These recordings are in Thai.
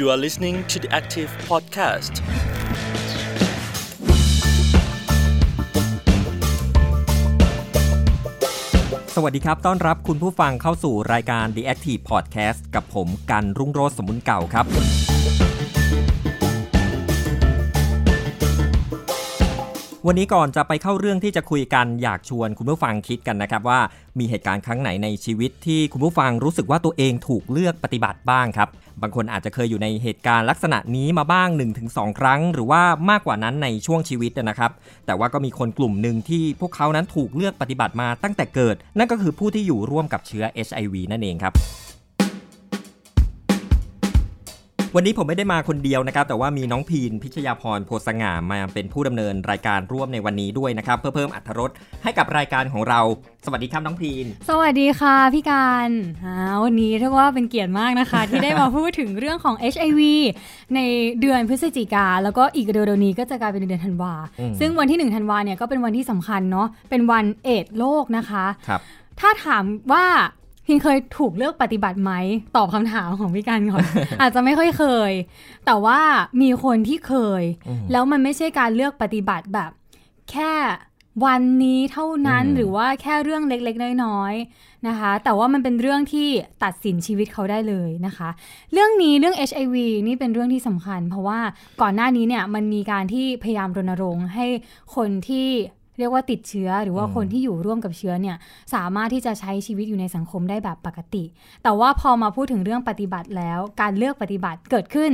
You are listening to the Active Podcast. สวัสดีครับ ต้อนรับคุณผู้ฟังเข้าสู่รายการ The Active Podcast กับผมกันรุ่งโรจน์สมุนเก่าครับ วันนี้ก่อนจะไปเข้าเรื่องที่จะคุยกันอยากชวนคุณผู้ฟังคิดกันนะครับว่ามีเหตุการณ์ครั้งไหนในชีวิตที่คุณผู้ฟังรู้สึกว่าตัวเองถูกเลือกปฏิบัติบ้างครับ บางคนอาจจะเคยอยู่ในเหตุการณ์ลักษณะนี้มาบ้าง 1-2 ครั้ง หรือว่ามากกว่านั้นในช่วงชีวิตนะครับ แต่ว่าก็มีคนกลุ่มหนึ่งที่พวกเขานั้นถูกเลือกปฏิบัติมาตั้งแต่เกิด นั่นก็คือผู้ที่อยู่ร่วมกับเชื้อ HIV นั่นเองครับ วันนี้ผมไม่ได้มาคนเดียวนะครับ แต่ว่ามีน้องพีนพิชยาพรโพสงามมาเป็นผู้ดำเนินรายการร่วมในวันนี้ด้วยนะครับ เพื่อเพิ่มอรรถรสให้กับรายการของเรา สวัสดีครับน้องพีน สวัสดีค่ะพี่การอ่าวันนี้เรียกว่าเป็นเกียรติมากนะคะ ที่ได้มาพูดถึงเรื่องของ HIV ในเดือนพฤศจิกาแล้วก็อีกเร็วๆนี้ก็จะกลายเป็นเดือนธันวาอืมซึ่งวันที่ 1 ธันวาเนี่ยก็เป็นวันที่สำคัญเนาะเป็นวันเอดส์โลกนะคะครับถ้าถามว่า พินเคยถูกเลือกปฏิบัติไหมตอบคำถามของพี่การก่อนอาจจะไม่ค่อยเคย แต่ว่ามีคนที่เคยอืมแล้วมันไม่ใช่การเลือกปฏิบัติแบบ แค่วันนี้เท่านั้นอืมหรือว่าแค่เรื่องเล็กๆ น้อยๆนะคะ แต่ว่ามันเป็นเรื่องที่ตัดสินชีวิตเขาได้เลยนะคะ เรื่องนี้เรื่อง HIV นี่เป็นเรื่องที่สำคัญ เพราะว่าก่อนหน้านี้เนี่ยมันมีการที่พยายามรณรงค์ให้คนที่ เรียกว่าติดเชื้อหรือว่าอืมคนที่อยู่ร่วมกับเชื้อเนี่ยสามารถที่จะใช้ชีวิตอยู่ในสังคมได้แบบปกติ แต่ว่าพอมาพูดถึงเรื่องปฏิบัติแล้ว การเลือกปฏิบัติเกิดขึ้น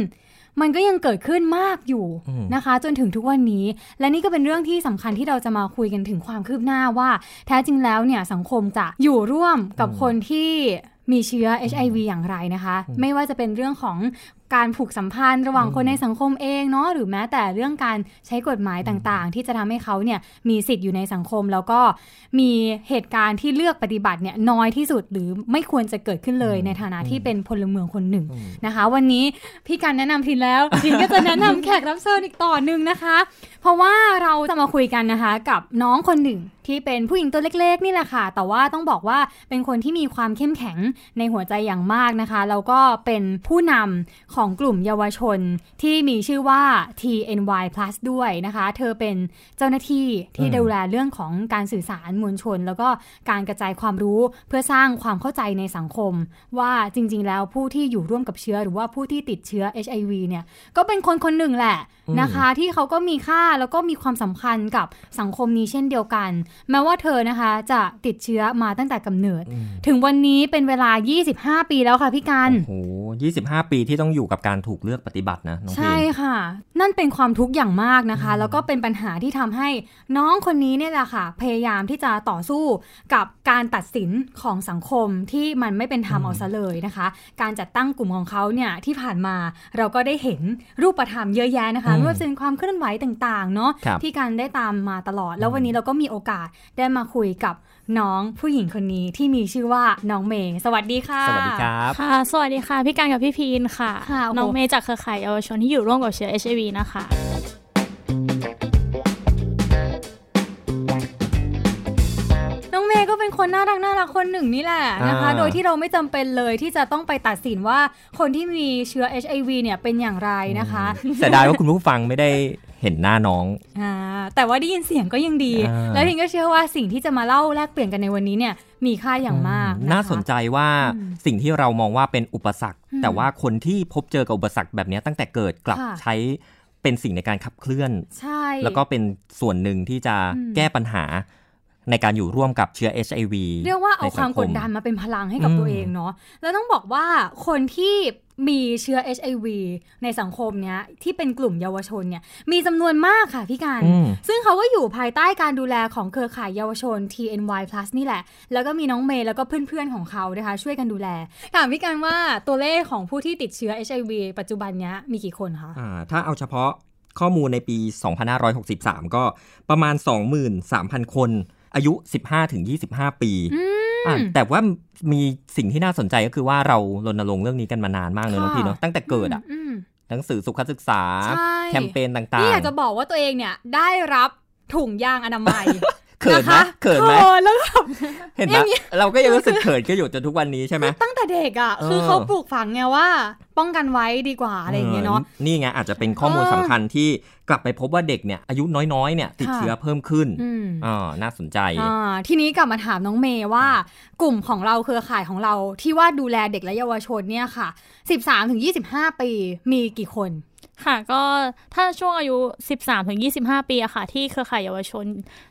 มันก็ยังเกิดขึ้นมากอยู่อืมนะคะ จนถึงทุกวันนี้ และนี่ก็เป็นเรื่องที่สำคัญที่เราจะมาคุยกันถึงความคืบหน้าว่า แท้จริงแล้วเนี่ยสังคมจะอยู่ร่วมกับคนที่มีเชื้อ HIV อย่างไรนะคะ ไม่ว่าจะเป็นเรื่องของ การผูกสัมพันธ์ระหว่างคนในสังคมเองเนาะหรือแม้แต่เรื่องการใช้กฎหมายต่างๆ ที่จะทำให้เขาเนี่ยมีสิทธิ์อยู่ในสังคม แล้วก็มีเหตุการณ์ที่เลือกปฏิบัติเนี่ยน้อยที่สุดหรือไม่ควรจะเกิดขึ้นเลยในฐานะที่เป็นพลเมืองคนหนึ่งนะคะ วันนี้พี่การแนะนำพินแล้วพินก็จะแนะนำแขกรับเชิญอีกต่อหนึ่งนะคะ เพราะว่าเราจะมาคุยกันนะคะ กับน้องคนหนึ่ง ที่เป็นผู้หญิงตัวเล็ก ๆ นี่แหละค่ะ แต่ว่าต้องบอกว่าเป็นคนที่มีความเข้มแข็งในหัวใจอย่างมากนะคะ แล้วก็เป็นผู้นำของกลุ่มเยาวชนที่มีชื่อว่า TNY Plus ด้วยนะคะ เธอเป็นเจ้าหน้าที่ที่ดูแลเรื่องของการสื่อสารมวลชน แล้วก็การกระจายความรู้เพื่อสร้างความเข้าใจในสังคม ว่าจริง ๆ แล้วผู้ที่อยู่ร่วมกับเชื้อ หรือว่าผู้ที่ติดเชื้อ HIV เนี่ยก็เป็นคนคนหนึ่งแหละนะคะ ที่เขาก็มีค่าแล้วก็มีความสำคัญกับสังคมนี้เช่นเดียวกันแม้ว่าเธอนะคะจะติดเชื้อมาตั้งแต่กำเนิดอืมถึงวันนี้เป็นเวลา 25 ปีแล้วค่ะพี่กันโอ้โห25 ปีที่ต้องอยู่กับการถูกเลือกปฏิบัตินะน้องพีใช่นค่ะ นั่นเป็นความทุกข์อย่างมากนะคะ แล้วก็เป็นปัญหาที่ทำให้น้องคนนี้เนี่ยแหละค่ะ พยายามที่จะต่อสู้กับการตัดสินของสังคมที่มันไม่เป็นธรรมเอาซะเลยนะคะ การจัดตั้งกลุ่มของเขาเนี่ยที่ผ่านมาเราก็ได้เห็นรูปธรรมเยอะแยะนะคะอืมไม่ว่าจะเป็นความเคลื่อนไหวต่างๆเนาะครับที่การได้ตามมาตลอด แล้ววันนี้เราก็มีโอกาสได้มาคุยกับน้องผู้หญิงคนนี้ที่มีชื่อว่าน้องเมย์สวัสดีค่ะ สวัสดีครับค่ะ สวัสดีค่ะพี่การกับพี่พีนค่ะค่ะโอ้โหน้องเมย์จากเครือข่ายเยาวชนที่อยู่ร่วมกับเชื้อ HIV นะคะน้องเมย์ก็เป็นคนน่ารักน่ารักคนหนึ่งนี่แหละนะคะอ่าโดยที่เราไม่จำเป็นเลยที่จะต้องไปตัดสินว่าคนที่มีเชื้อ HIV เนี่ยเป็นอย่างไรนะคะเสียดายว่าคุณผู้ฟังไม่ได้ เห็นหน้าน้องอ่าแต่ว่าได้ยินเสียงก็ยังดีอ่าแล้วพิงก็เชื่อว่าสิ่งที่จะมาเล่าแลกเปลี่ยนกันในวันนี้เนี่ยมีค่าอย่างมากะคะน่าสนใจว่าอืมสิ่งที่เรามองว่าเป็นอุปสรรคอืมแต่ว่าคนที่พบเจอกับอุปสรรคแบบนี้ตั้งแต่เกิดกลับค่ะใช้เป็นสิ่งในการขับเคลื่อน ใช่ แล้วก็เป็นส่วนหนึ่งที่จะอืมแก้ปัญหา ในการอยู่ร่วมกับเชื้อ HIV เรียกว่าเอาในคสัวางมคกดดันมาเป็นพลังให้กับอืมตัวเองเนาะแล้วต้องบอกว่าคนที่มีเชื้อ HIV ในสังคมเนี้ยที่เป็นกลุ่มเยาวชนเนี่ยมีจำนวนมากค่ะพี่การอืมซึ่งเขาก็อยู่ภายใต้การดูแลของเครือข่ายเยาวชน TNY Plus นี่แหละ แล้วก็มีน้องเมย์แล้วก็เพื่อนๆของเขานะคะช่วยกันดูแลถามพี่การว่าตัวเลขของผู้ที่ติดเชื้อ HIV ปัจจุบันเนี้ยมีกี่คนคะอ่าถ้าเอาเฉพาะข้อมูลในปี 2563 ก็ประมาณ 23,000 คน อายุ 15-25 ปีอืมอะแต่ว่ามีสิ่งที่น่าสนใจก็คือว่าเรารณรงค์เรื่องนี้กันมานานมากเลยน้องค่ะพี่เนาะตั้งแต่เกิดอะมหนังสือสุขศึกษาใช่แคมเปญต่างๆนี่อยากจะบอกว่าตัวเองเนี่ยได้รับถุงยางอนามัย เขินไหมนะคะเขินไหมเขินแล้วแบบเห็นไหมเราก็ยังรู้สึกเขินก็อยู่จนทุกวันนี้ใช่ไหมตั้งแต่เด็กอะเออคือเขาปลูกฝังไงว่า ป้องกันไว้ดีกว่าอะไรอย่างเงี้ยเนาะนี่ไงอาจจะเป็นข้อมูลเออสำคัญที่กลับไปพบว่าเด็กเนี่ยอายุน้อยๆเนี่ยติดค่ะเชื้อเพิ่มขึ้นอืมอ่าน่าสนใจอ่าทีนี้กลับมาถามน้องเมย์ว่า กลุ่มของเราเครือข่ายของเราที่ว่าดูแลเด็กและเยาวชนเนี่ยค่ะ 13-25 ปีมีกี่คน ค่ะ ก็ถ้าช่วงอายุ 13ถึง25 ปีอะค่ะ ที่เครือข่ายเยาวชน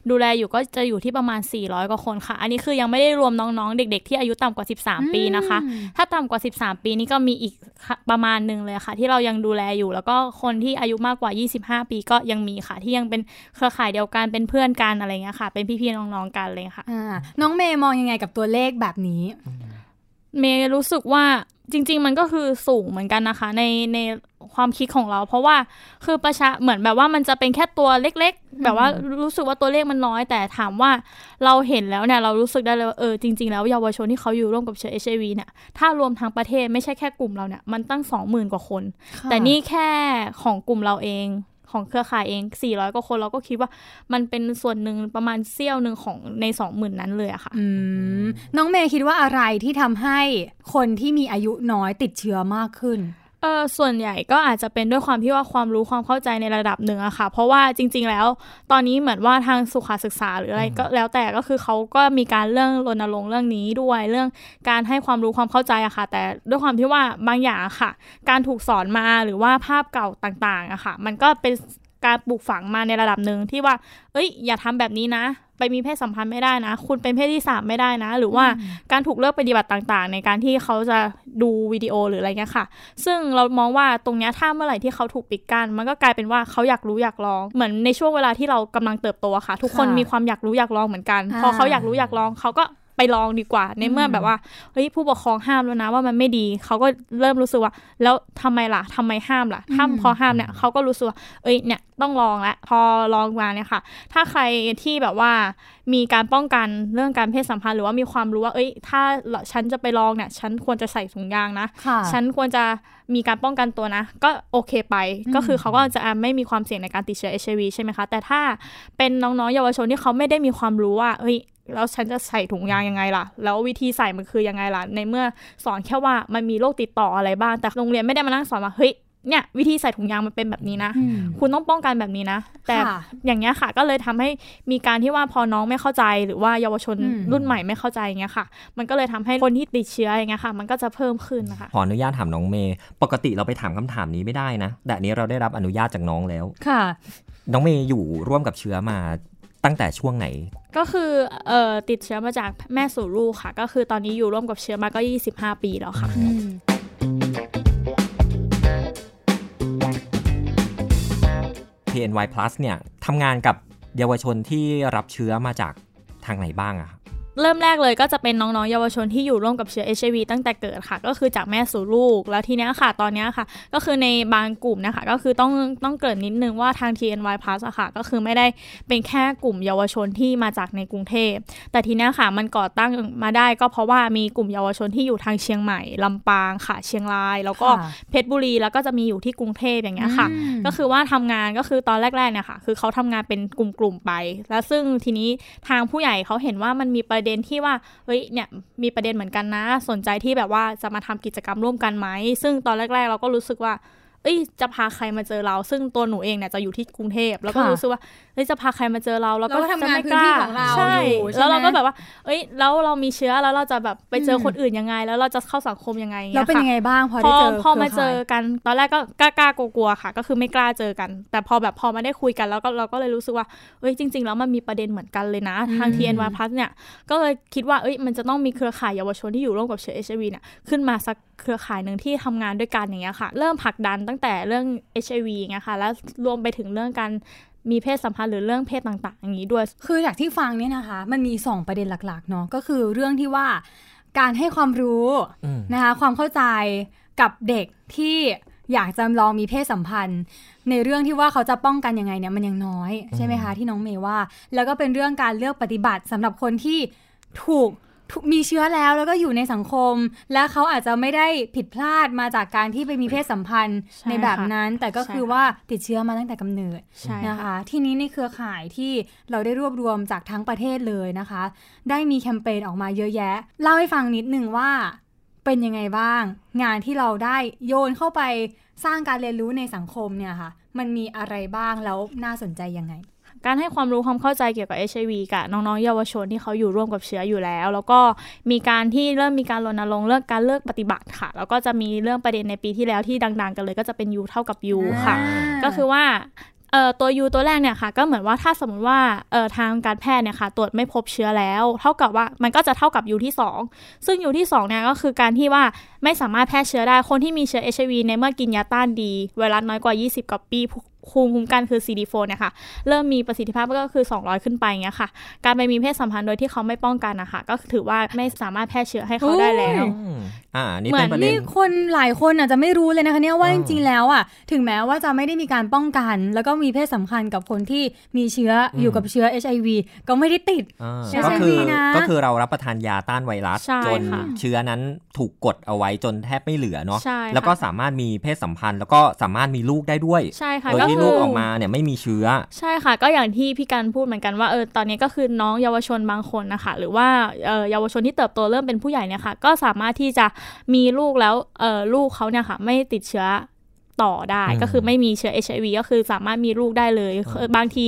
ดูแลอยู่ก็จะอยู่ที่ประมาณ 400 กว่าคนค่ะ อันนี้คือยังไม่ได้รวมน้องๆ เด็ก ๆ ที่อายุต่ำกว่า 13 ปีนะคะอืมถ้าต่ำกว่า 13 ปีนี่ก็มีอีกค่ะประมาณหนึ่งเลยค่ะ ที่เรายังดูแลอยู่ แล้วก็คนที่อายุมากกว่า 25 ปีก็ยังมีค่ะ ที่ยังเป็นเครือข่ายเดียวกันเป็นเพื่อนกันอะไรเงี้ยค่ะ เป็นพี่ๆน้องๆกันเลยค่ะอ่าน้องเมย์มองยังไงกับตัวเลขแบบนี้ เมย์รู้สึกว่า จริง ๆ มันก็คือสูงเหมือนกันนะคะ ในในความคิดของเรา เพราะว่าคือประชาเหมือนแบบว่ามันจะเป็นแค่ตัวเล็ก ๆ แบบว่ารู้สึกว่าตัวเลขมันน้อย แต่ถามว่าเราเห็นแล้วเนี่ยเรารู้สึกได้เลยว่าเออจริง ๆ แล้วเยาวชนที่เขาอยู่ร่วมกับเชื้อเอชวีเนี่ยถ้ารวมทั้งประเทศไม่ใช่แค่กลุ่มเราเนี่ยมันตั้งสองหมื่นกว่าคน แต่นี่แค่ของกลุ่มเราเอง ของเครือข่ายเอง 400กว่าคนเราก็คิดว่ามันเป็นส่วนหนึ่งประมาณเซี่ยวหนึ่งของใน 20,000 นั้นเลยอะค่ะน้องเมย์คิดว่าอะไรที่ทำให้คนที่มีอายุน้อยติดเชื้อมากขึ้น เออส่วนใหญ่ก็อาจจะเป็นด้วยความที่ว่าความรู้ความเข้าใจในระดับหนึ่งอะค่ะ เพราะว่าจริง ๆ แล้ว ตอนนี้เหมือนว่าทางสุขศึกษาหรืออะไรก็แล้วแต่ก็คือเขาก็มีการเรื่องรณรงค์เรื่องนี้ด้วยเรื่องการให้ความรู้ความเข้าใจอะค่ะ แต่ด้วยความที่ว่าบางอย่างอะค่ะ การถูกสอนมาหรือว่าภาพเก่าต่างๆอะค่ะ มันก็เป็นการปลูกฝังมาในระดับหนึ่งที่ว่า เอ้ย อย่าทำแบบนี้นะ ไปมีเพศสัมพันธ์ไม่ได้นะ คุณเป็นเพศที่สามไม่ได้นะ หรือว่าการถูกเลิกปฏิบัติต่างๆ ในการที่เขาจะดูวิดีโอหรืออะไรเงี้ยค่ะ ซึ่งเรามองว่าตรงเนี้ยถ้าเมื่อไหร่ที่เขาถูกปิดกั้นมันก็กลายเป็นว่าเขาอยากรู้อยากลอง เหมือนในช่วงเวลาที่เรากำลังเติบโตอะค่ะ ทุกคนค่ะมีความอยากรู้อยากลองเหมือนกันอ่าพอเขาอยากรู้อยากลองเขาก็ไปลองดีกว่า ในเมื่อแบบว่าเฮ้ยผู้ปกครองห้ามแล้วนะว่ามันไม่ดีเขาก็เริ่มรู้สึกว่า แล้วทำไมล่ะทำไมห้ามล่ะถ้าอืมพอห้ามเนี่ยเขาก็รู้สึกว่าเอ้ยเนี่ย ต้องลองแล้วพอลองมาเนี่ยค่ะ ถ้าใครที่แบบว่ามีการป้องกันเรื่องการเพศสัมพันธ์หรือว่ามีความรู้ว่า เอ้ย ถ้าฉันจะไปลองเนี่ย ฉันควรจะใส่ถุงยางนะค่ะฉันควรจะมีการป้องกันตัวนะ ก็โอเคไปอืมก็คือเขาก็จะไม่มีความเสี่ยงในการติดเชื้อ HIV ใช่ไหมคะ แต่ถ้าเป็นน้องๆเยาวชนที่เขาไม่ได้มีความรู้ว่าเฮ้ยแล้วฉันจะใส่ถุงยางยังไงล่ะ แล้ววิธีใส่มันคือยังไงล่ะ ในเมื่อสอนแค่ว่ามันมีโรคติดต่ออะไรบ้าง แต่โรงเรียนไม่ได้มานั่งสอนว่า เฮ้ย เนี่ยวิธีใส่ถุงยางมันเป็นแบบนี้นะอืมคุณต้องป้องกันแบบนี้นะ แต่ค่ะอย่างเงี้ยค่ะ ก็เลยทำให้มีการที่ว่าพอน้องไม่เข้าใจ หรือว่าเยาวชนอืมรุ่นใหม่ไม่เข้าใจอย่างเงี้ยค่ะ มันก็เลยทำให้คนที่ติดเชื้ออย่างเงี้ยค่ะ มันก็จะเพิ่มขึ้นนะคะขออนุญาตถามน้องเมย์ปกติเราไปถามคำถามนี้ไม่ได้นะ แต่อันนี้เราได้รับอนุญาตจากน้องแล้วค่ะ น้องเมย์อยู่ร่วมกับเชื้อมาตั้งแต่ช่วงไหน ก็คือเอ่อติดเชื้อมาจากแม่สู่ลูกค่ะ ก็คือตอนนี้อยู่ร่วมกับเชื้อมาก็ 25 ปีแล้วค่ะ KNY Plus เนี่ยทำงานกับเยาวชนที่รับเชื้อมาจากทางไหนบ้างอะครับ เริ่มแรกเลยก็จะเป็นน้องๆเยาวชนที่อยู่ร่วมกับเชื้อ HIV ตั้งแต่เกิดค่ะ ก็คือจากแม่สู่ลูก แล้วทีเนี้ยค่ะ ตอนเนี้ยค่ะ ก็คือในบางกลุ่มนะคะ ก็คือต้องต้องเกริดนิดนึงว่าทาง TNY Plus อะค่ะ ก็คือไม่ได้เป็นแค่กลุ่มเยาวชนที่มาจากในกรุงเทพ แต่ทีเนี้ยค่ะ มันก่อตั้งมาได้ก็เพราะว่ามีกลุ่มเยาวชนที่อยู่ทางเชียงใหม่ ลำปางค่ะ เชียงราย แล้วก็ค่ะเพชรบุรี แล้วก็จะมีอยู่ที่กรุงเทพอย่างเงี้ยค่ะอืมก็คือว่าทำงานก็คือตอนแรกๆเนี่ยค่ะ คือเขาทำงานเป็นกลุ่มๆไป แล้วซึ่งทีนี้ทางผู้ใหญ่เขาเห็นว่ามันมีประเด็นที่ว่าเฮ้ยเนี่ยมีประเด็นเหมือนกันนะ สนใจที่แบบว่าจะมาทำกิจกรรมร่วมกันไหมซึ่งตอนแรก ๆ เราก็รู้สึกว่า เอ้ยจะพาใครมาเจอเรา ซึ่งตัวหนูเองเนี่ยจะอยู่ที่กรุงเทพแล้วก็ค่ะรู้สึกว่าเฮ้ยจะพาใครมาเจอเราแล้วก็เราก็ทำงานจะไม่พื้นที่ของเราใช่อยู่ใช่ไหมแล้วเราก็แบบว่า เอ้ยแล้วเรามีเชื้อแล้วเราจะแบบไปเจออมคนอื่นยังไง แล้วเราจะเข้าสังคมยังไงแล้วงี้ยเป็นค่ะยังไงบ้างพอพได้อเจอพอมาเจอครือข่ยกันตอนแรกก็กล้ากล้ากลัวๆค่ะ ก็คือไม่กล้าเจอกัน แต่พอแบบพอมาได้คุยกันแล้วก็เราก็เลยรู้สึกว่าเอ้ยจริง ๆ แล้วมันมีประเด็นเหมือนกันเลยนะทางอืม TNY Plus เนี่ยก็เลยคิดว่าเอ้ยมันจะต้องมีเครือข่ายเยาวชนที่อยู่ร่วมกับเชื้อ HIV เนี่ยขึ้นมาสักเครือข่ายหนึ่งที่ทำงานด้วยกันอย่างเงี้ยค่ะ เริ่มผลักดันตั้งแต่เรื่อง HIV อย่างเงี้ยค่ะแล้วรวมไปถึงเรื่องการมีเพศสัมพันธ์หรือเรื่องเพศต่างๆ อย่างนี้ด้วย คือจากที่ฟังเนี่ยนะคะ มันมี 2 ประเด็นหลักๆเนาะก็คือเรื่องที่ว่าการให้ความรู้อืมนะคะความเข้าใจกับเด็กที่อยากจะลองมีเพศสัมพันธ์ ในเรื่องที่ว่าเขาจะป้องกันยังไงเนี่ยมันยังน้อยใช่ไหมคะที่น้องเมย์ว่า แล้วก็เป็นเรื่องการเลือกปฏิบัติสำหรับคนที่ถูกทุ มีเชื้อแล้วแล้วก็อยู่ในสังคม แล้วเขาอาจจะไม่ได้ผิดพลาดมาจากการที่ไปมีเพศสัมพันธ์ใช่ในแบบค่ะนั้น แต่ก็ใช่คือค่ะว่าติดเชื้อมาตั้งแต่กำเนิดใช่นะคะค่ะทีนี้ในเครือข่ายที่เราได้รวบรวมจากทั้งประเทศเลยนะคะ ได้มีแคมเปญออกมาเยอะแยะ เล่าให้ฟังนิดนึงว่าเป็นยังไงบ้าง งานที่เราได้โยนเข้าไปสร้างการเรียนรู้ในสังคมเนี่ยค่ะ มันมีอะไรบ้างแล้วน่าสนใจยังไง การให้ความรู้ความเข้าใจเกี่ยวกับ HIV กับน้องๆเยาวชนที่เขาอยู่ร่วมกับเชื้ออยู่แล้ว แล้วก็มีการที่เริ่มมีการรณรงค์เรื่องการเลิกปฏิบัติค่ะ แล้วก็จะมีเรื่องประเด็นในปีที่แล้วที่ดัง ๆ กันเลยก็จะเป็นยูเท่ากับยูค่ะอ่าก็คือว่าเอ่อตัวยูตัวแรกเนี่ยค่ะก็เหมือนว่าถ้าสมมติว่าเอ่อทางการแพทย์เนี่ยค่ะตรวจไม่พบเชื้อแล้ว เท่ากับว่ามันก็จะเท่ากับยูที่ 2 ซึ่งยูที่2เนี่ยก็คือการที่ว่าไม่สามารถแพร่เชื้อได้คนที่มีเชื้อ HIV ในเมื่อกินยาต้านดีไวรัสน้อยกว่า 20 กว่าปี ภูมิคุ้มกันคือ CD4 เนี่ยค่ะ เริ่มมีประสิทธิภาพก็คือ 200 ขึ้นไปเงี้ยค่ะ การไปมีเพศสัมพันธ์โดยที่เขาไม่ป้องกันนะคะก็ถือว่าไม่สามารถแพร่เชื้อให้เขาได้แล้วอืมอ่านี่เหมืเป็อนนประเด็นี่นคนหลายคนอาจจะไม่รู้เลยนะคะเนี่ยว่าอ่าจริงๆแล้วอะถึงแม้ว่าจะไม่ได้มีการป้องกัน แล้วก็มีเพศสัมพันธ์กับคนที่มีเชื้ออมอยู่กับเชื้อ HIV ก็ไม่ได้ติดอ่าใช่ก็คือใช่นะก็คือเรารับประทานยาต้านไวรัสใช่จนค่ะเชื้อนั้นถูกกดเอาไว้จนแทบไม่เหลือเนาะใช่ค่ะแล้วก็สามารถมีเพศสัมพันธ์ แล้วก็สามารถมีลูกได้ด้วยใช่ค่ะโดยก็ที่คืลูอกออกมาเนี่ยไม่มีเชื้อ ใช่ค่ะ ก็อย่างที่พี่การพูดเหมือนกันว่าเออตอนนี้ก็คือน้องเยาวชนบางคนนะคะ หรือว่าเออเยาวชนที่เติบโตเริ่มเป็นผู้ใหญ่เนี่ยค่ะ ก็สามารถที่จะมีลูกแล้วเออลูกเขาเนี่ยค่ะ ไม่ติดเชื้อต่อได้อืมก็คือไม่มีเชื้อ HIV ก็คือสามารถมีลูกได้เลยคือบางที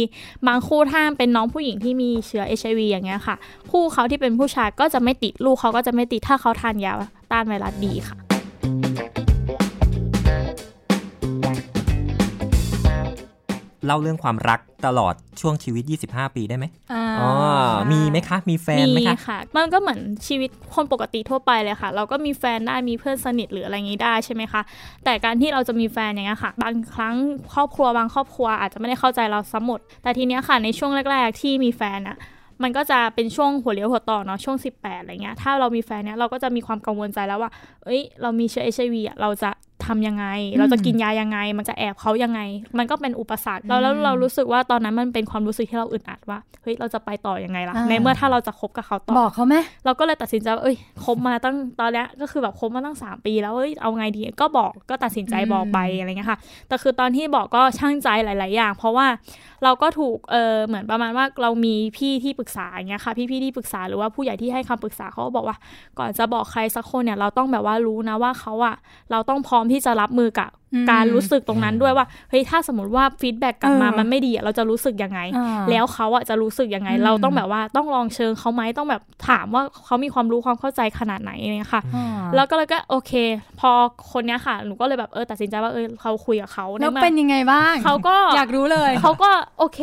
บางคู่ถ้าเป็นน้องผู้หญิงที่มีเชื้อ HIV อย่างเงี้ยค่ะ คู่เขาที่เป็นผู้ชายก็จะไม่ติดลูกเขาก็จะไม่ติดถ้าเขาทานยาต้านไวรัสดีค่ะ เล่าเรื่องความรักตลอดช่วงชีวิต 25 ปีได้ไหมอ่าอ๋อ มีไหมคะ มีแฟนไหมมีคะค่ะ มันก็เหมือนชีวิตคนปกติทั่วไปเลยค่ะ เราก็มีแฟนได้ มีเพื่อนสนิทหรืออะไรอย่างนี้ได้ใช่ไหมคะ แต่การที่เราจะมีแฟนอย่างเงี้ยค่ะ บางครั้งครอบครัวบางครอบครัวอาจจะไม่ได้เข้าใจเราทั้งหมด แต่ทีเนี้ยค่ะ ในช่วงแรก ๆ ที่มีแฟนอะมันก็จะเป็นช่วงหัวเลี้ยวหัวต่อเนาะช่วง 18อะไรเงี้ยถ้าเรามีแฟนเนี้ยเราก็จะมีความกังวลใจแล้วว่า เอ้ย เรามีเชื้อ HIV อะเราจะ ทำยังไง เราจะกินยายังไง มันจะแอบเขายังไง มันก็เป็นอุปสรรคแล้วแล้วเรารู้สึกว่าตอนนั้นมันเป็นความรู้สึกที่เราอึดอัดว่าเฮ้ยเราจะไปต่อยังไงล่ะอ่าในเมื่อถ้าเราจะคบกับเขาต่อบอกเขาไหมเราก็เลยตัดสินใจว่าเอ้ยคบมาตั้งตอนเนี้ยก็คือแบบคบมาตั้ง 3 ปี แล้วเอ้ยเอาไงดีก็บอกก็ตัดสินใจบอกไปอะไรเงี้ยค่ะแต่คือตอนที่บอกก็ชั่งใจหลาย ๆ อย่าง เพราะว่าเราก็ถูกเออเหมือนประมาณว่าเรามีพี่ที่ปรึกษาอย่างเงี้ยค่ะพี่ๆที่ปรึกษาหรือว่าผู้ใหญ่ที่ให้คำปรึกษาเขาบอกว่า ก่อนจะบอกใครสักคนเนี่ยเราต้องแบบว่ารู้นะว่าเขาอะเราต้องพร้อมที่จะรับมือกับการรู้สึกตรงนั้นด้วยว่าเฮ้ยถ้าสมมติว่า feedback กลับมาเออมันไม่ดีอะเราจะรู้สึกยังไงอ่าแล้วเขาอะจะรู้สึกยังไงอืมเราต้องแบบว่าต้องลองเชิงเขาไหมต้องแบบถามว่าเขามีความรู้ความเข้าใจขนาดไหนอะไรเงี้ยค่ะอ่าแล้วก็เลยก็โอเค พอคนเนี้ยค่ะหนูก็เลยแบบเออตัดสินใจว่าเออเขาคุยกับเขาแล้วใมื่อเป็นยังไงบ้างเขาก็อยากรู้เลยเขาก็โอเค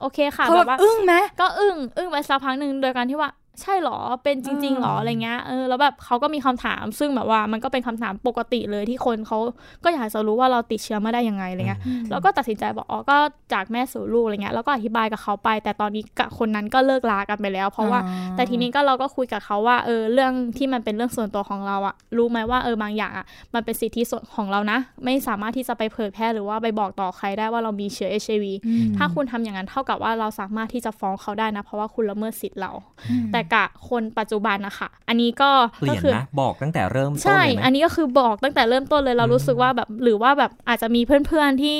โอเคค่ะเขาแบแบบบว่าอึ้งไหมก็อึ้งอึ้งไปสักพักหนึ่งโดยการที่ว่า ใช่หรอ เป็นจริงๆหรออ่าอะไรเงี้ย เออ แล้วแบบเขาก็มีคำถาม ซึ่งแบบว่ามันก็เป็นคำถามปกติเลยที่คนเขาก็อยากจะรู้ว่าเราติดเชื้อมาได้ยังไงอะไรเงี้ย แล้วก็ตัดสินใจบอกอ๋อ ก็จากแม่สู่ลูกอะไรเงี้ย แล้วก็อธิบายกับเขาไป แต่ตอนนี้กับคนนั้นก็เลิกลากันไปแล้ว เพราะว่าอ่า แต่ทีนี้ก็เราก็คุยกับเขาว่า เออ เรื่องที่มันเป็นเรื่องส่วนตัวของเราอะรู้ไหมว่าเออบางอย่างอะมันเป็นสิทธิส่วนของเรานะ ไม่สามารถที่จะไปเผยแพร่หรือว่าไปบอกต่อใครได้ว่าเรามีเชื้อ HIV อืมถ้าคุณทำอย่างนั้นเท่ากับว่าเราสามารถที่จะฟ้องเขาได้นะ เพราะว่าคุณละเมิดสิทธิ์เราอืมแต่กะคนปัจจุบันนะคะอันนี้ก็เปลี่ก็ยนคือนะบอกตั้งแต่เริ่มต้นใช่เลยไหมอันนี้ก็คือบอกตั้งแต่เริ่มต้นเลยเราอืมรู้สึกว่าแบบหรือว่าแบบอาจจะมีเพื่อนๆที่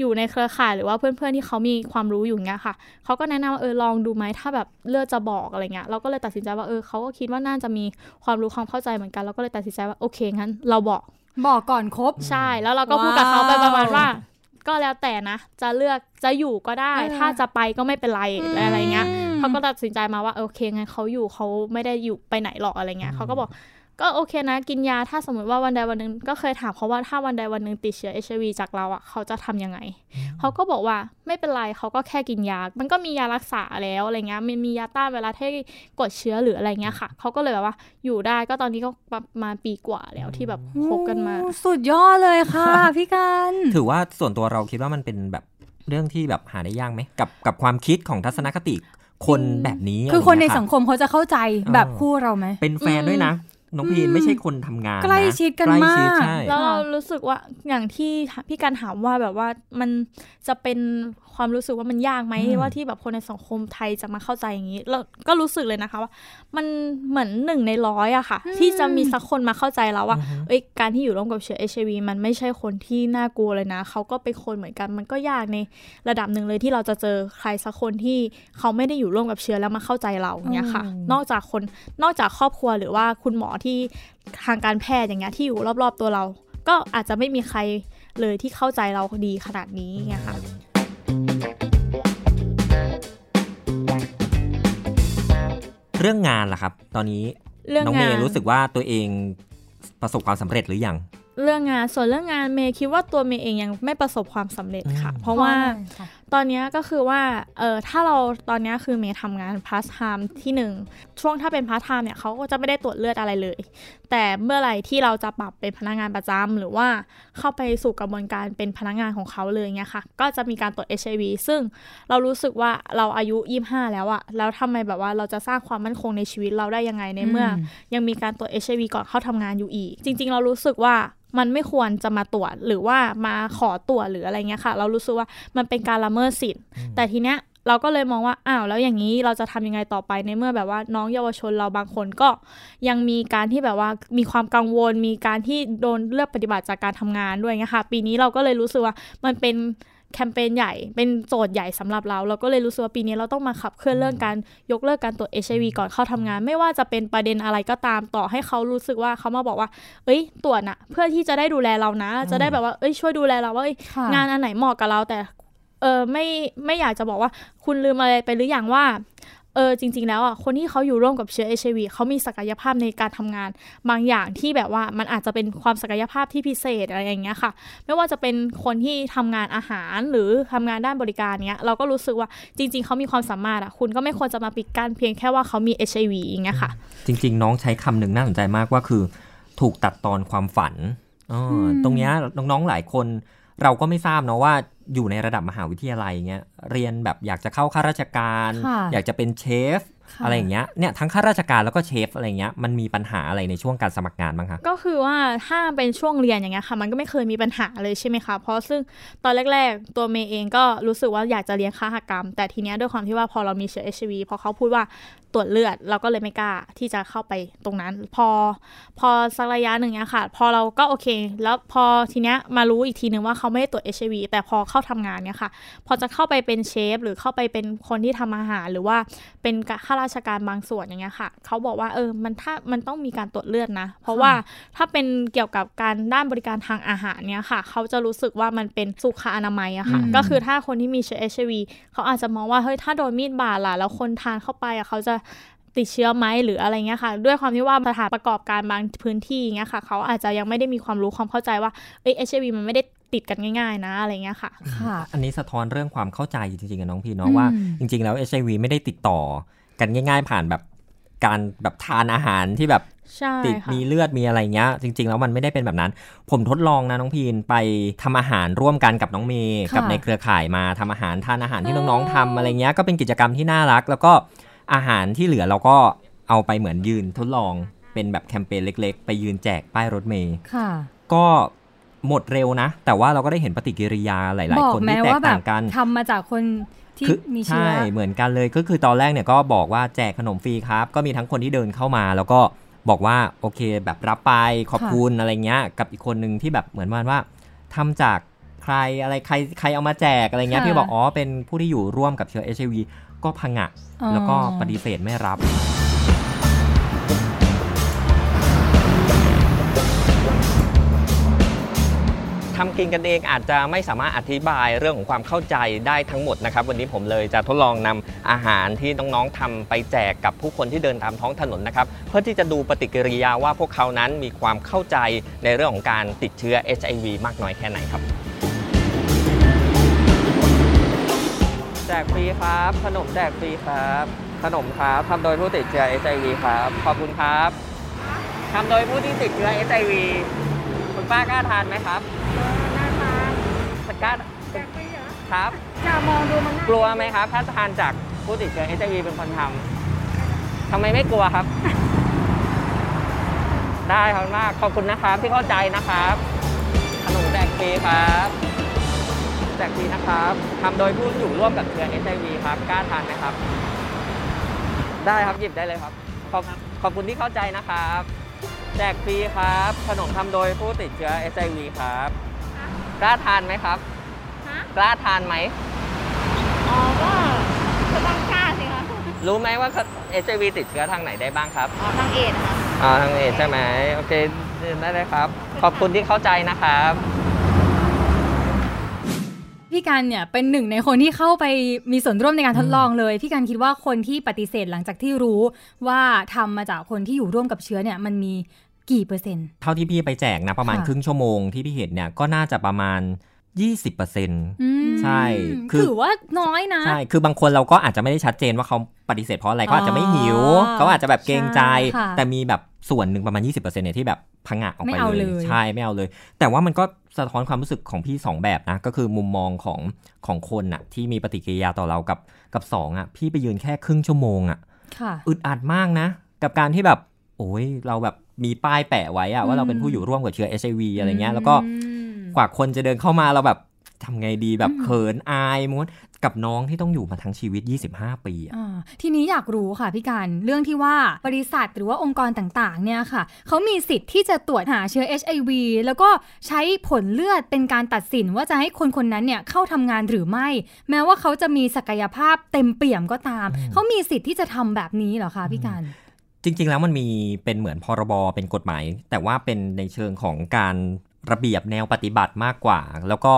อยู่ในเครือข่าย หรือว่าเพื่อนๆที่เขามีความรู้อยู่เงี้ยค่ะเขาก็แนะนำว่าเออลองดูไหมถ้าแบบเลือกจะบอกอะไรเงี้ยเราก็เลยตัดสินใจว่าเออเขาก็คิดว่าน่าจะมีความรู้ความเข้าใจเหมือนกันเราก็เลยตัดสินใจว่าโอเคงั้น เราบอกบอกก่อนครบใช่ แล้วเราก็พูดกับเขาไปว้าวประมาณว่า ก็แล้วแต่นะ จะเลือกจะอยู่ก็ได้เออถ้าจะไปก็ไม่เป็นไรอะไรเงี้ยอืม เขาก็ตัดสินใจมาว่าโอเคงั้นเขาอยู่เขาไม่ได้อยู่ไปไหนหรอกอะไรเงี้ยเขาก็บอกก็โอเคนะกินยาถ้าสมมติว่าวันใดวันหนึ่งก็เคยถามเขาว่าถ้าวันใดวันหนึ่งติดเชื้อ HIV จากเราอะเขาจะทำยังไง เขาก็บอกว่าไม่เป็นไรเขาก็แค่กินยา มันก็มียารักษาแล้วอะไรเงี้ยมันมียาต้านไวรัสให้กดเชื้อหรืออะไรเงี้ยค่ะ เขาก็เลยแบบว่าอยู่ได้ก็ตอนนี้ก็ประมาณปีกว่าแล้วที่แบบคบกันมาโอ้สุดยอดเลยค่ะพี่กันถือว่าส่วนตัวเราคิดว่ามันเป็นแบบเรื่องที่แบบหาได้ยากไหมกับกับความคิดของทัศนคติ คนแบบนี้ คือคนในะไรสัเงี้งยคมเขาจะเข้าใจเออแบบคู่เราไหมเป็นแฟนด้วยนะ น้องพีนอืมไม่ใช่คนทำงานนะใกล้ชิดกันใกล้มากชิดใช่แล้วเรารู้สึกว่าอย่างที่พี่การถามว่าแบบว่ามันจะเป็นความรู้สึกว่ามันยากไหมอืมว่าที่แบบคนในสังคมไทยจะมาเข้าใจอย่างนี้เราก็รู้สึกเลยนะคะว่า มันเหมือนหนึ่งในร้อยอะค่ะอืมที่จะมีสักคนมาเข้าใจเราว่าอือฮึเอ้ยการที่อยู่ร่วมกับเชื้อเอชวีมันไม่ใช่คนที่น่ากลัวเลยนะเขาก็เป็นคนเหมือนกันมันก็ยากในระดับหนึ่งเลยที่เราจะเจอใครสักคนที่เขาไม่ได้อยู่ร่วมกับเชื้อแล้วมาเข้าใจเราอย่างเนี้ยค่ะอืมนอกจากคนนอกจากครอบครัวหรือว่าคุณหมอที่ทางการแพทย์อย่างเงี้ยที่อยู่รอบๆตัวเรา ก็อาจจะไม่มีใครเลยที่เข้าใจเราดีขนาดนี้เงี้ยค่ะเรื่องงานล่ะครับ ตอนนี้เรื่องงานน้องเมย์รู้สึกว่าตัวเองประสบความสำเร็จหรือยังเรื่องงานส่วนเรื่องงานเมย์คิดว่าตัวเมย์เองยังไม่ประสบความสำเร็จค่ะอืมเพราะว่าค่ะ ตอนเนี้ยก็คือว่าเออถ้าเราตอนเนี้ยคือเมย์ทำงานพาร์ทไทม์ที่หนึ่งช่วงถ้าเป็นพาร์ทไทม์เนี่ยเขาก็จะไม่ได้ตรวจเลือดอะไรเลย แต่เมื่อไหร่ที่เราจะปรับเป็นพนักงานประจำหรือว่าเข้าไปสู่กระบวนการเป็นพนักงานของเขาเลยเนี่ยค่ะก็จะมีการตรวจ HIV ซึ่งเรารู้สึกว่าเราอายุ 25 แล้วอะแล้วทำไมแบบว่าเราจะสร้างความมั่นคงในชีวิตเราได้ยังไงในเมื่ออมยังมีการตรวจ HIV ก่อนเข้าทำงานอยู่อีก จริง ๆ เรารู้สึกว่ามันไม่ควรจะมาตรวจหรือว่ามาขอตรวจหรืออะไรเงี้ยค่ะ เรารู้สึกว่ามันเป็นการละเมิดสิทธิ์แต่ทีเนี้ยเราก็เลยมองว่าอ้าวแล้วอย่างนี้เราจะทำยังไงต่อไปในเมื่อแบบว่าน้องเยาวชนเราบางคนก็ยังมีการที่แบบว่ามีความกังวล มีการที่โดนเลือกปฏิบัติจากการทำงานด้วยเงี้ยค่ะ ปีนี้เราก็เลยรู้สึกว่ามันเป็นแคมเปญใหญ่เป็นโจทย์ใหญ่สำหรับเรา เราก็เลยรู้สึกว่าปีนี้เราต้องมาขับเคลื่อนเรื่องการยกเลิกการตรวจ HIV ก่อนเข้าทำงาน ไม่ว่าจะเป็นประเด็นอะไรก็ตามต่อให้เขารู้สึกว่าเขามาบอกว่า เอ้ยตรวจนะเพื่อที่จะได้ดูแลเรานะ จะได้แบบว่าเอ้ยช่วยดูแลเราว่าเอ้ยค่ะงานอันไหนเหมาะกับเรา แต่ เออไม่ไม่อยากจะบอกว่าคุณลืมอะไรไปหรืออย่างว่าเออจริง ๆ แล้วอะคนที่เขาอยู่ร่วมกับเชื้อ HIV เขามีศักยภาพในการทำงานบางอย่างที่แบบว่ามันอาจจะเป็นความศักยภาพที่พิเศษอะไรอย่างเงี้ยค่ะ ไม่ว่าจะเป็นคนที่ทำงานอาหารหรือทำงานด้านบริการเนี้ยเราก็รู้สึกว่าจริง ๆเขามีความสามารถอะคุณก็ไม่ควรจะมาปิดกั้นเพียงแค่ว่าเขามี HIV อย่างเงี้ยค่ะ จริง ๆ น้องใช้คำหนึ่งน่าสนใจมากว่าคือ ถูกตัดตอนความฝันอออมตรงเนี้ยน้องๆหลายคนเราก็ไม่ทราบเนาะว่า อยู่ในระดับมหาวิทยาลัยเงี้ยเรียนแบบอยากจะเข้าข้าราชการค่ะอยากจะเป็นเชฟค่ะ อะไรอย่างเงี้ยเนี่ยทั้งข้าราชการแล้วก็เชฟอะไรเงี้ยมันมีปัญหาอะไรในช่วงการสมัครงานบ้างคะก็คือว่าถ้าเป็นช่วงเรียนอย่างเงี้ยค่ะ มันก็ไม่เคยมีปัญหาเลยใช่ไหมคะเพราะซึ่งตอนแรก ๆ ตัวเมย์เองก็รู้สึกว่าอยากจะเรียนค้าหกรรม แต่ทีเนี้ยด้วยความที่ว่าพอเรามีเชื้อ HIV พอเขาพูดว่าตรวจเลือดเราก็เลยไม่กล้าที่จะเข้าไปตรงนั้น พอพอสักระยะหนึ่งเนี้ยค่ะ พอเราก็โอเค แล้วพอทีเนี้ยมารู้อีกทีนึงว่าเขาไม่ได้ตรวจ HIV แต่พอเข้าทำงานเนี่ยค่ะ พอจะเข้าไปเป็นเชฟหรือเข้าไปเป็นคนที่ทำอาหารหรือว่าเป็นข้าราชการบางส่วนอย่างเงี้ยค่ะเขาบอกว่าเออมันถ้ามันต้องมีการตรวจเลือดนะ เพราะว่าถ้าเป็นเกี่ยวกับการด้านบริการทางอาหารเนี่ยค่ะเขาจะรู้สึกว่ามันเป็นสุขอนามัยอะค่ะอืมก็คือถ้าคนที่มีเชื้อ HIV เขาอาจจะมองว่าเฮ้ยถ้าโดนมีดบาดล่ะแล้วคนทานเข้าไปอะเขาจะติดเชื้อไหมหรืออะไรเงี้ยค่ะ ด้วยความที่ว่าสถานประกอบการบางพื้นที่เงี้ยค่ะเขาอาจจะยังไม่ได้มีความรู้ความเข้าใจว่าเอ้ย HIV มันไม่ได้ติดกันง่ายๆ นะอะไรเงี้ยค่ะ ค่ะ อันนี้สะท้อนเรื่องความเข้าใจจริงๆกับน้องพี่เนาะอืมว่าจริงๆแล้ว HIV ไม่ได้ติดต่อ กันง่าย ๆ ผ่านแบบการแบบทานอาหารที่แบบใช่ติดค่ะมีเลือดมีอะไรเงี้ย จริง ๆ แล้วมันไม่ได้เป็นแบบนั้น ผมทดลองนะน้องพีนไปทำอาหารร่วมกันกับน้องเมย์ค่ะกับในเครือข่ายมาทำอาหารทานอาหารที่อ๋อน้องๆทำอะไรเงี้ยก็เป็นกิจกรรมที่น่ารัก แล้วก็อาหารที่เหลือเราก็เอาไปเหมือนยืนทดลองเป็นแบบแคมเปญเล็ก ๆ ไปยืนแจกป้ายรถเมย์ค่ะก็หมดเร็วนะ แต่ว่าเราก็ได้เห็นปฏิกิริยาหลายบอๆกคนแม้ที่แตว่ากแบต่าบงกันทำมาจากคน ที่คือมีเชื้อใช่เหมือนกันเลยก็คือตอนแรกเนี่ยก็บอกว่าแจกขนมฟรีครับ ก็มีทั้งคนที่เดินเข้ามา แล้วก็บอกว่าโอเคแบบรับไปขอบคุณอะไรเงี้ย กับอีกคนหนึ่งที่แบบเหมือนว่าว่าทำจากใครอะไรใครใครเอามาแจกอะไรเงี้ยค่ะพี่บอกอ๋อเป็นผู้ที่อยู่ร่วมกับเชื้อ HIV ก็พังะอ๋อแล้วก็ปฏิเสธไม่รับ ทำกินกันเองอาจจะไม่สามารถอธิบายเรื่องของความเข้าใจได้ทั้งหมดนะครับ วันนี้ผมเลยจะทดลองนำอาหารที่น้องๆทำไปแจกกับผู้คนที่เดินตามท้องถนนนะครับ เพื่อที่จะดูปฏิกิริยาว่าพวกเขานั้นมีความเข้าใจในเรื่องของการติดเชื้อ HIV มากน้อยแค่ไหนครับแจกฟรีครับ ขนมแจกฟรีครับ ขนมครับทำโดยผู้ติดเชื้อ HIV ครับ ขอบคุณครับทำโดยผู้ที่ติดเชื้อ HIV คุณป้ากล้าทานไหมครับน่าทานกล้าแจกฟรีเหรอครับ จะมองดูมันน่ากลัวไหมครับ ถ้าทานจากผู้ติดเชื้อ HIV เป็นคนทำทำไมไม่กลัวครับ ได้ครับมากขอบคุณนะครับที่เข้าใจนะครับขนมแจกฟรีครับแจกฟรีนะครับทำโดยผู้อยู่ร่วมกับเชื้อ HIV ครับกล้าทานไหมครับ ได้ครับหยิบได้เลยครับขอบขอบคุณที่เข้าใจนะครับ แจกฟรีครับ ขนมทำโดยผู้ติดเชื้อ HIV ครับกล้าทานไหมครับฮะกล้าทานไหม อ๋อก็ก็ต้องกล้าสิคะรู้ไหมว่า HIV ติดเชื้อทางไหนได้บ้างครับอ๋อทางเอดส์ค่ะ อ่าทางเอดใช่ไหมโอเคได้เลยครับ ขอบคุณที่เข้าใจนะครับ พี่การเนี่ยเป็นหนึ่งในคนที่เข้าไปมีส่วนร่วมในการทดลองเลย พี่การคิดว่าคนที่ปฏิเสธหลังจากที่รู้ว่าทำมาจากคนที่อยู่ร่วมกับเชื้อเนี่ยมันมีกี่เปอร์เซ็นต์ เท่าที่พี่ไปแจกนะประมาณค่ะครึ่งชั่วโมงที่พี่เห็นเนี่ยก็น่าจะประมาณ20%อืมใช่คือถือว่าน้อยนะ ใช่ คือบางคนเราก็อาจจะไม่ได้ชัดเจนว่าเขาปฏิเสธเพราะอะไรเขาอาจจะไม่หิวอ๋อเขาอาจจะแบบเกรงใจใช่ค่ะแต่มีแบบ ส่วนหนึ่งประมาณ 20%เนี่ยที่แบบพังะออกไม่ไปเอาเลยเลย ใช่ไม่เอาเลย แต่ว่ามันก็สะท้อนความรู้สึกของพี่สองแบบนะ ก็คือมุมมองของของคนอะที่มีปฏิกิริยาต่อเรากับกับสองอะพี่ไปยืนแค่ครึ่งชั่วโมงอะค่ะอึดอัดมากนะ กับการที่แบบ โอ้ยเราแบบมีป้ายแปะไว้อะว่าเราเป็นผู้อยู่ร่วมกับเชื้อ HIV อะไรเงี้ย แล้วก็อืมกว่าคนจะเดินเข้ามาเราแบบทำไงดีแบบอืมเขินอายม้วน กับน้องที่ต้องอยู่มาทั้งชีวิต 25 ปีอะอ่าทีนี้อยากรู้ค่ะพี่การเรื่องที่ว่าบริษัทหรือว่าองค์กรต่างๆเนี่ยค่ะเขามีสิทธิ์ที่จะตรวจหาเชื้อ HIV แล้วก็ใช้ผลเลือดเป็นการตัดสินว่าจะให้คนคนนั้นเนี่ยเข้าทำงานหรือไม่ แม้ว่าเขาจะมีศักยภาพเต็มเปี่ยมก็ตาม เขามีสิทธิ์ที่จะทำแบบนี้เหรอคะพี่การจริง ๆ แล้วมันมีเป็นเหมือนพรบเป็นกฎหมาย แต่ว่าเป็นในเชิงของการระเบียบแนวปฏิบัติมากกว่า แล้วก็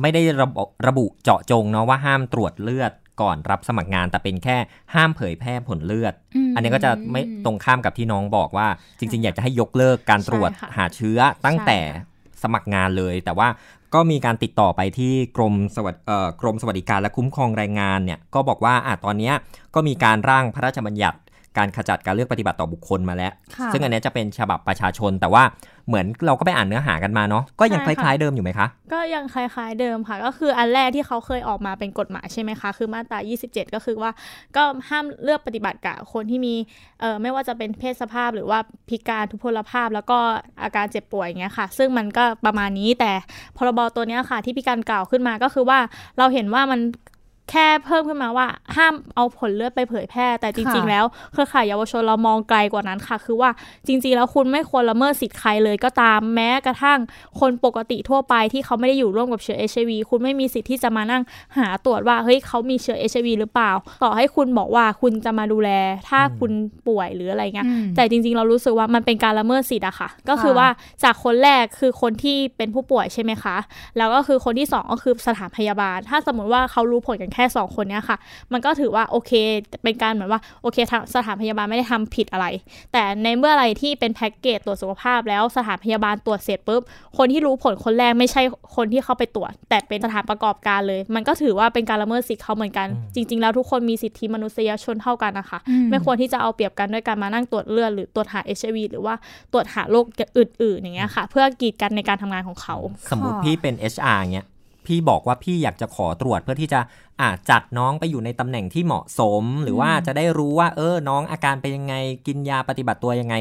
ไม่ได้ระบุระบุเจาะจงเนาะว่าห้ามตรวจเลือดก่อนรับสมัครงานแต่เป็นแค่ห้ามเผยแพร่ผลเลือดอืมอันนี้ก็จะไม่ตรงข้ามกับที่น้องบอกว่า จริง ๆ อยากจะให้ยกเลิกการตรวจใช่ค่ะหาเชื้อตั้งแต่ใช่ค่ะสมัครงานเลย แต่ว่าก็มีการติดต่อไปที่กรมสวัสดเอ่อกรมสวัสดิการและคุ้มครองแรงงานเนี่ยก็บอกว่าอะตอนเนี้ยก็มีการร่างพระราชบัญญัติ การขจัดการเลือกปฏิบัติต่อบุคคลมาแล้วค่ะซึ่งอันเนี้ยจะเป็นฉบับประชาชน แต่ว่าเหมือนเราก็ไปอ่านเนื้อหากันมาเนาะก็ยังคใช่ค่ะล้าย ๆเดิมอยู่ไหมคะ ก็ยังคล้าย ๆเดิมค่ะ ก็คืออันแรกที่เขาเคยออกมาเป็นกฎหมายใช่ไหมคะ คือมาตรา 27 ก็คือว่าก็ห้ามเลือกปฏิบัติกับคนที่มีเอ่อไม่ว่าจะเป็นเพศสภาพหรือว่าพิการทุพพลภาพ แล้วก็อาการเจ็บป่วยอย่างเงี้ยค่ะ ซึ่งมันก็ประมาณนี้แต่พรบตัวเนี้ยค่ะที่พี่การกล่าวขึ้นมาก็คือว่าเราเห็นว่ามัน แค่เพิ่มขึ้นมาว่าห้ามเอาผลเลือดไปเผยแพร่ แต่จริงค่ะๆแล้วเครือข่ายเยาวชนเรามองไกลกว่านั้นค่ะ คือว่าจริง ๆ แล้วคุณไม่ควรละเมิดสิทธิ์ใครเลยก็ตามแม้กระทั่งคนปกติทั่วไปที่เขาไม่ได้อยู่ร่วมกับเชื้อ HIV คุณไม่มีสิทธิ์ที่จะมานั่งหาตรวจว่าเฮ้ยเขามีเชื้อ HIV หรือเปล่า ต่อให้คุณบอกว่าคุณจะมาดูแล ถ้าคุณป่วยหรืออะไรเงี้ยอืมแต่จริง ๆ เรารู้สึกว่ามันเป็นการละเมิดสิทธิ์อะค่ะ ก็คือค่ะว่าจากคนแรกคือคนที่เป็นผู้ป่วยใช่ไหมคะ แล้วก็คือคนที่สองก็คือสถานพยาบาล ถ้าสมมติว่าเขารู้ผลกันแค่สองคนเนี้ยค่ะ มันก็ถือว่าโอเคเป็นการเหมือนว่าโอเคทางสถานพยาบาลไม่ได้ทำผิดอะไร แต่ในเมื่ออะไรที่เป็นแพ็กเกจตรวจสุขภาพ แล้วสถานพยาบาลตรวจเสร็จปุ๊บคนที่รู้ผลคนแรกไม่ใช่คนที่เข้าไปตรวจ แต่เป็นสถานประกอบการเลย มันก็ถือว่าเป็นการละเมิดสิทธิ์เขาเหมือนกัน จริง ๆ แล้วทุกคนมีสิทธิมนุษยชนเท่ากันนะคะอืมไม่ควรที่จะเอาเปรียบกันด้วยการมานั่งตรวจเลือดหรือตรวจหา HIV หรือว่าตรวจหาโรคอื่นๆอย่างเงี้ยค่ะ เพื่อกีดกันในการทำงานของเขา สมมติค่ะพี่เป็น HR เงี้ย พี่บอกว่าพี่อยากจะขอตรวจเพื่อที่จะอ่าจัดน้องไปอยู่ในตำแหน่งที่เหมาะสม หรือว่าจะได้รู้ว่า เออน้องอาการเป็นยังไงกินยาปฏิบัติตัวยังไง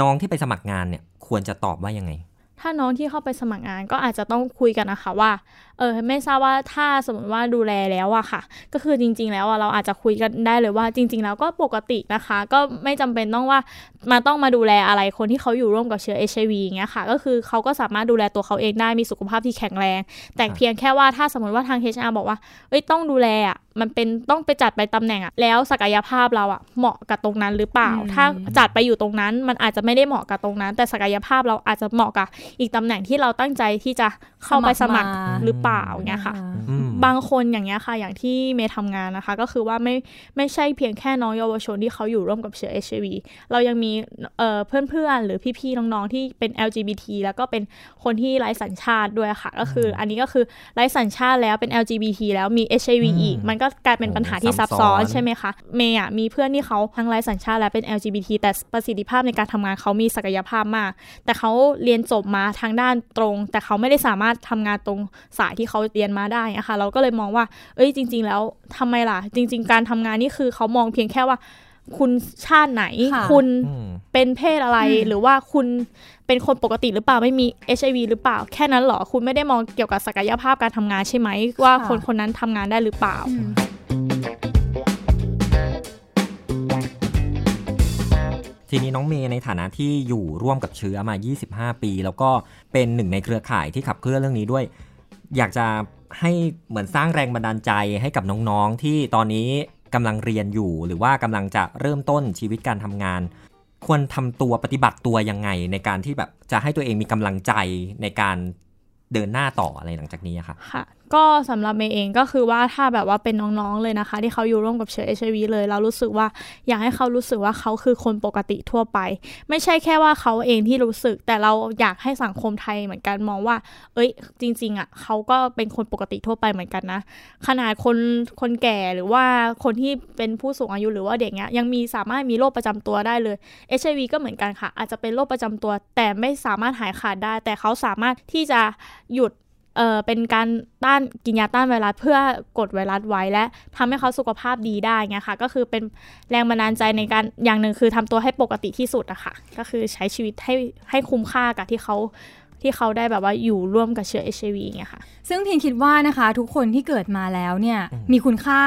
น้องที่ไปสมัครงานเนี่ยควรจะตอบว่ายังไง ถ้าน้องที่เข้าไปสมัครงานก็อาจจะต้องคุยกันนะคะว่าเออไม่ทราบว่าถ้าสมมติว่าดูแลแล้วอะค่ะ ก็คือจริง ๆ แล้วอะเราอาจจะคุยกันได้เลยว่าจริง ๆ แล้วก็ปกตินะคะ ก็ไม่จำเป็นต้องว่ามาต้องมาดูแลอะไรคนที่เขาอยู่ร่วมกับเชื้อ HIV อย่างเงี้ยค่ะ ก็คือเขาก็สามารถดูแลตัวเขาเองได้มีสุขภาพที่แข็งแรง แต่เพียงแค่ว่าถ้าสมมติว่าทาง HR บอกว่าเอ้ยต้องดูแลอะมันเป็นต้องไปจัดไปตำแหน่งอะแล้วศักยภาพเราอะเหมาะกับตรงนั้นหรือเปล่าอืมถ้าจัดไปอยู่ตรงนั้น มันอาจจะไม่ได้เหมาะกับตรงนั้น แต่ศักยภาพเราอาจจะเหมาะกับอีกตำแหน่งที่เราตั้งใจที่จะเข้าไปสมัครสมัครมาหรือเปล่าเงี้ยค่ะอืมบางคนอย่างเงี้ยค่ะ อย่างที่เมย์ทำงานนะคะ ก็คือว่าไม่ไม่ใช่เพียงแค่น้องเยาวชนที่เขาอยู่ร่วมกับเชื้อ HIV เรายังมีเอ่อเพื่อนๆ หรือพี่ๆ น้องๆ ที่เป็น LGBT แล้วก็เป็นคนที่ไร้สัญชาติด้วยค่ะ ก็คืออันนี้ก็คือไร้สัญชาติแล้วเป็น LGBT แล้วมี HIV อืมอีก มันก็กลายเป็นปัญหาที่โอ้ซับซ้อนซับซ้อนใช่ไหมคะ เมย์อะมีเพื่อนที่เขาทั้งไร้สัญชาติและเป็น LGBT แต่ประสิทธิภาพในการทำงานเขามีศักยภาพมาก แต่เขาเรียนจบมาทางด้านตรง แต่เขาไม่ได้สามารถทำงานตรงสายที่เขาเรียนมาได้อะค่ะเราก็เลยมองว่า เอ้ยจริง ๆ แล้วทำไมล่ะ จริง ๆ การทำงานนี่คือเขามองเพียงแค่ว่า คุณชาติไหนค่ะคุณอืมเป็นเพศอะไรอืมหรือว่าคุณเป็นคนปกติหรือเปล่าไม่มี HIV หรือเปล่า แค่นั้นเหรอคุณไม่ได้มองเกี่ยวกับศักยภาพการทำงานใช่ไหมว่าค่ะคนคนนั้นทำงานได้หรือเปล่าอืมทีนี้น้องเมย์ในฐานะที่อยู่ร่วมกับเชื้อมา 25 ปี แล้วก็เป็นหนึ่งในเครือข่ายที่ขับเคลื่อนเรื่องนี้ด้วย อยากจะ ให้เหมือนสร้างแรงบันดาลใจให้กับน้องๆ ที่ตอนนี้กำลังเรียนอยู่ หรือว่ากำลังจะเริ่มต้นชีวิตการทำงาน ควรทำตัวปฏิบัติตัวยังไง ในการที่แบบจะให้ตัวเองมีกำลังใจในการเดินหน้าต่ออะไรหลังจากนี้อะค่ะค่ะก็สำหรับเมย์เองก็คือว่าถ้าแบบว่าเป็นน้องๆเลยนะคะ ที่เขาอยู่ร่วมกับเชื้อ HIV เลย เรารู้สึกว่าอยากให้เขารู้สึกว่าเขาคือคนปกติทั่วไป ไม่ใช่แค่ว่าเขาเองที่รู้สึก แต่เราอยากให้สังคมไทยเหมือนกันมองว่า เอ้ย จริง ๆอะเขาก็เป็นคนปกติทั่วไปเหมือนกันนะ ขนาดคนคนแก่หรือว่าคนที่เป็นผู้สูงอายุหรือว่าเด็กเนี้ยยังมีสามารถมีโรคประจำตัวได้เลย HIV ก็เหมือนกันค่ะ อาจจะเป็นโรคประจำตัว แต่ไม่สามารถหายขาดได้ แต่เขาสามารถที่จะหยุด เอ่อเป็นการต้านกินยาต้านไวรัสเพื่อกดไวรัสไว้และทำให้เขาสุขภาพดีได้เงี้ยค่ะ ก็คือเป็นแรงบันดาลใจในการอย่างหนึ่งคือทำตัวให้ปกติที่สุดอะค่ะ ก็คือใช้ชีวิตให้ให้คุ้มค่ากับที่เขาที่เขาได้แบบว่าอยู่ร่วมกับเชื้อ HIV เงี้ยค่ะ ซึ่งพิงคิดว่านะคะ ทุกคนที่เกิดมาแล้วเนี่ยมีคุณค่า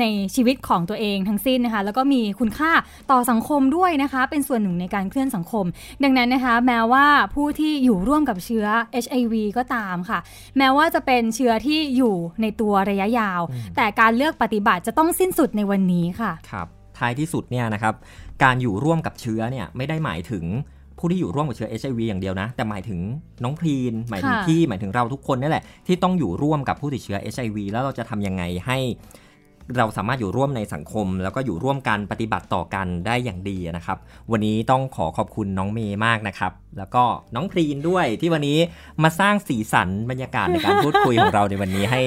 ในชีวิตของตัวเองทั้งสิ้นนะคะ แล้วก็มีคุณค่าต่อสังคมด้วยนะคะ เป็นส่วนหนึ่งในการเคลื่อนสังคม ดังนั้นนะคะ แม้ว่าผู้ที่อยู่ร่วมกับเชื้อ HIV ก็ตามค่ะ แม้ว่าจะเป็นเชื้อที่อยู่ในตัวระยะยาว แต่การเลือกปฏิบัติจะต้องสิ้นสุดในวันนี้ค่ะครับท้ายที่สุดเนี่ยนะครับการอยู่ร่วมกับเชื้อเนี่ยไม่ได้หมายถึงผู้ที่อยู่ร่วมกับเชื้อ HIV อย่างเดียวนะ แต่หมายถึงน้องพรีน หมายถึงค่ะพี่หมายถึงเราทุกคนนี่แหละที่ต้องอยู่ร่วมกับผู้ติดเชื้อ HIV แล้วเราจะทำยังไงให้ เราสามารถอยู่ร่วมในสังคม แล้วก็อยู่ร่วมกันปฏิบัติต่อกันได้อย่างดีนะครับ วันนี้ต้องขอขอบคุณน้องเมย์มากนะครับ แล้วก็น้องพรีนด้วยที่วันนี้มาสร้างสีสันบรรยากาศในการพูดคุยของเราในวันนี้ให้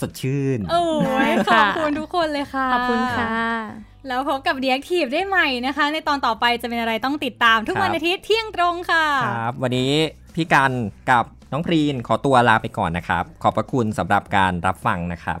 สดชื่นโอ้ยขค่ะอบคุณทุกคนเลยค่ะขอบคุณค่ะ แล้วพบกับ d ี a c t i v e ได้ใหม่นะคะ ในตอนต่อไปจะเป็นอะไรต้องติดตามทุกครับวันอาทิตย์เที่ยงตรงค่ะครับวันนี้พี่กันกับน้องพรีนขอตัวลาไปก่อนนะครับ ขอบพระคุณสำหรับการรับฟังนะครับ